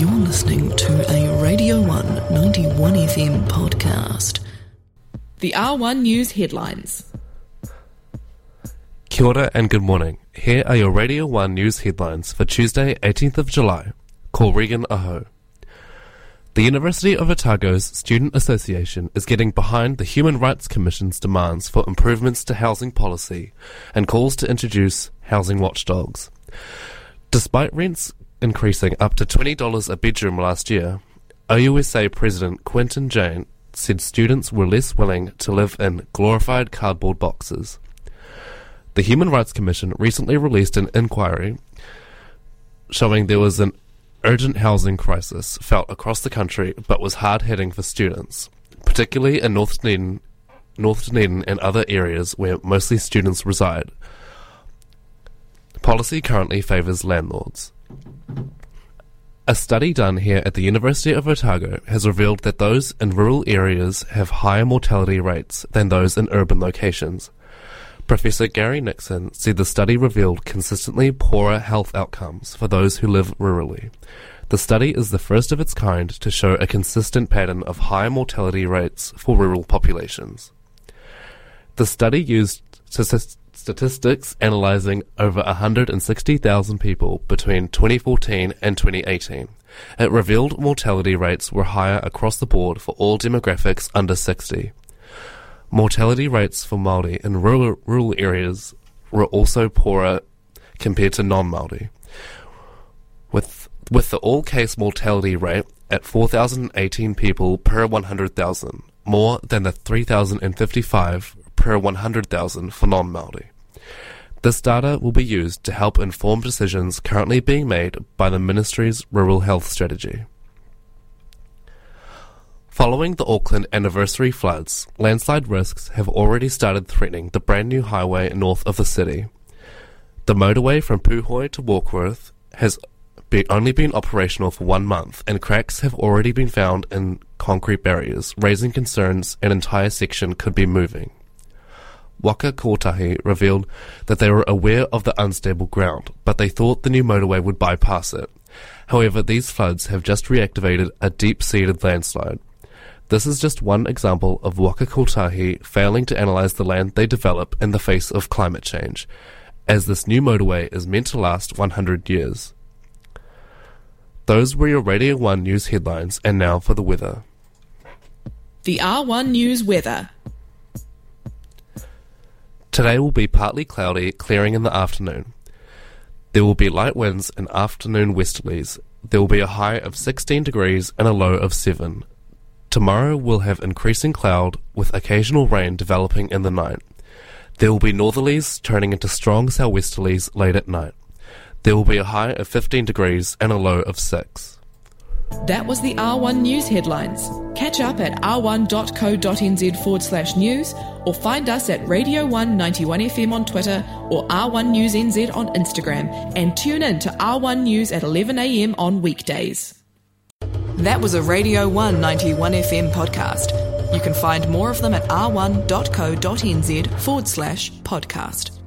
You're listening to a Radio 1 91 FM podcast. The R1 News headlines. Kia ora and good morning. Here are your Radio 1 news headlines for Tuesday, 18th of July. Call Regan Aho. The University of Otago's Student Association is getting behind the Human Rights Commission's demands for improvements to housing policy and calls to introduce housing watchdogs. Despite rents increasing up to $20 a bedroom last year, OUSA President Quentin Jane said students were less willing to live in glorified cardboard boxes. The Human Rights Commission recently released an inquiry showing there was an urgent housing crisis felt across the country but was hard hitting for students, particularly in North Dunedin, North Dunedin and other areas where mostly students reside. Policy currently favours landlords. A study done here at the University of Otago has revealed that those in rural areas have higher mortality rates than those in urban locations. Professor Garry Nixon said the study revealed consistently poorer health outcomes for those who live rurally. The study is the first of its kind to show a consistent pattern of higher mortality rates for rural populations. The study used statistics analyzing over 160,000 people between 2014 and 2018. It revealed mortality rates were higher across the board for all demographics under 60. Mortality rates for Māori in rural, rural areas were also poorer compared to non-Māori. With, with the all-cause mortality rate at 4,018 people per 100,000, more than the 3,055 per 100,000 for non-Māori. This data will be used to help inform decisions currently being made by the Ministry's Rural Health Strategy. Following the Auckland anniversary floods, landslide risks have already started threatening the brand new highway north of the city. The motorway from Puhoi to Warkworth has be only been operational for one month, and cracks have already been found in concrete barriers, raising concerns an entire section could be moving. Waka Kotahi revealed that they were aware of the unstable ground, but they thought the new motorway would bypass it. However, these floods have just reactivated a deep-seated landslide. This is just one example of Waka Kotahi failing to analyze the land they develop in the face of climate change, as this new motorway is meant to last 100 years. Those were your Radio 1 news headlines, and now for the weather. The R1 News weather. Today will be partly cloudy, clearing in the afternoon. There will be light winds and afternoon westerlies. There will be a high of 16 degrees and a low of 7. Tomorrow will have increasing cloud with occasional rain developing in the night. There will be northerlies turning into strong southwesterlies late at night. There will be a high of 15 degrees and a low of 6. That was the R1 News headlines. Catch up at r1.co.nz forward slash news or find us at Radio 1 91 FM on Twitter or R1 News NZ on Instagram and tune in to R1 News at 11am on weekdays. That was a Radio 1 91 FM podcast. You can find more of them at r1.co.nz forward slash podcast.